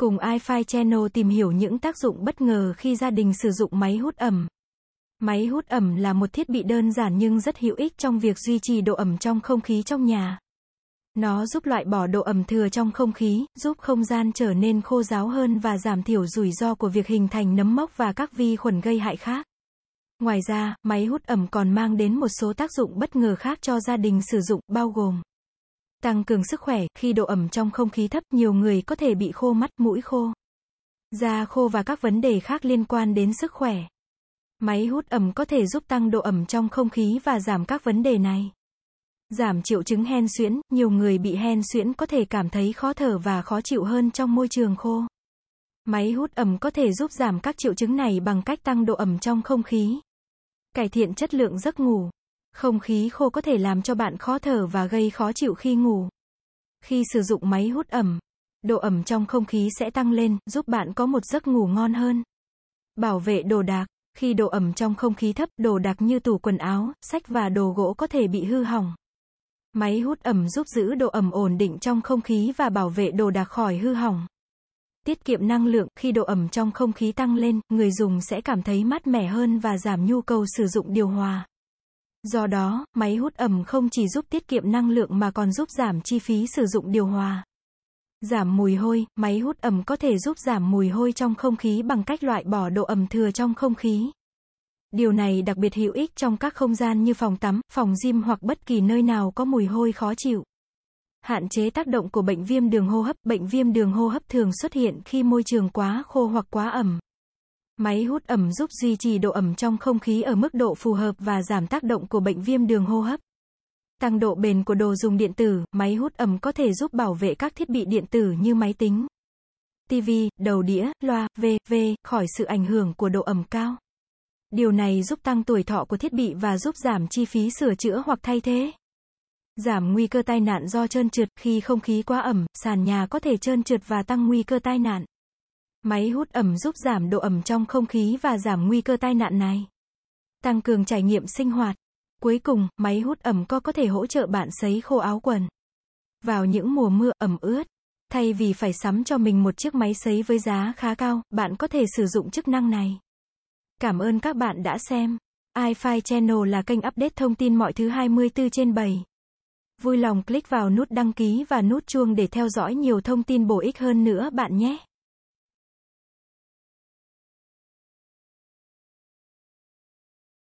Cùng iFi Channel tìm hiểu những tác dụng bất ngờ khi gia đình sử dụng máy hút ẩm. Máy hút ẩm là một thiết bị đơn giản nhưng rất hữu ích trong việc duy trì độ ẩm trong không khí trong nhà. Nó giúp loại bỏ độ ẩm thừa trong không khí, giúp không gian trở nên khô ráo hơn và giảm thiểu rủi ro của việc hình thành nấm mốc và các vi khuẩn gây hại khác. Ngoài ra, máy hút ẩm còn mang đến một số tác dụng bất ngờ khác cho gia đình sử dụng, bao gồm tăng cường sức khỏe, khi độ ẩm trong không khí thấp, nhiều người có thể bị khô mắt, mũi khô, da khô và các vấn đề khác liên quan đến sức khỏe. Máy hút ẩm có thể giúp tăng độ ẩm trong không khí và giảm các vấn đề này. Giảm triệu chứng hen suyễn, nhiều người bị hen suyễn có thể cảm thấy khó thở và khó chịu hơn trong môi trường khô. Máy hút ẩm có thể giúp giảm các triệu chứng này bằng cách tăng độ ẩm trong không khí. Cải thiện chất lượng giấc ngủ. Không khí khô có thể làm cho bạn khó thở và gây khó chịu khi ngủ. Khi sử dụng máy hút ẩm, độ ẩm trong không khí sẽ tăng lên, giúp bạn có một giấc ngủ ngon hơn. Bảo vệ đồ đạc. Khi độ ẩm trong không khí thấp, đồ đạc như tủ quần áo, sách và đồ gỗ có thể bị hư hỏng. Máy hút ẩm giúp giữ độ ẩm ổn định trong không khí và bảo vệ đồ đạc khỏi hư hỏng. Tiết kiệm năng lượng, khi độ ẩm trong không khí tăng lên, người dùng sẽ cảm thấy mát mẻ hơn và giảm nhu cầu sử dụng điều hòa. Do đó, máy hút ẩm không chỉ giúp tiết kiệm năng lượng mà còn giúp giảm chi phí sử dụng điều hòa. Giảm mùi hôi, máy hút ẩm có thể giúp giảm mùi hôi trong không khí bằng cách loại bỏ độ ẩm thừa trong không khí. Điều này đặc biệt hữu ích trong các không gian như phòng tắm, phòng gym hoặc bất kỳ nơi nào có mùi hôi khó chịu. Hạn chế tác động của bệnh viêm đường hô hấp, bệnh viêm đường hô hấp thường xuất hiện khi môi trường quá khô hoặc quá ẩm. Máy hút ẩm giúp duy trì độ ẩm trong không khí ở mức độ phù hợp và giảm tác động của bệnh viêm đường hô hấp. Tăng độ bền của đồ dùng điện tử, máy hút ẩm có thể giúp bảo vệ các thiết bị điện tử như máy tính, TV, đầu đĩa, loa, v.v. khỏi sự ảnh hưởng của độ ẩm cao. Điều này giúp tăng tuổi thọ của thiết bị và giúp giảm chi phí sửa chữa hoặc thay thế. Giảm nguy cơ tai nạn do trơn trượt khi không khí quá ẩm, sàn nhà có thể trơn trượt và tăng nguy cơ tai nạn. Máy hút ẩm giúp giảm độ ẩm trong không khí và giảm nguy cơ tai nạn này. Tăng cường trải nghiệm sinh hoạt. Cuối cùng, máy hút ẩm có có thể hỗ trợ bạn sấy khô áo quần. Vào những mùa mưa ẩm ướt, thay vì phải sắm cho mình một chiếc máy sấy với giá khá cao, bạn có thể sử dụng chức năng này. Cảm ơn các bạn đã xem. iFi Channel là kênh update thông tin mọi thứ 24 trên 7. Vui lòng click vào nút đăng ký và nút chuông để theo dõi nhiều thông tin bổ ích hơn nữa bạn nhé.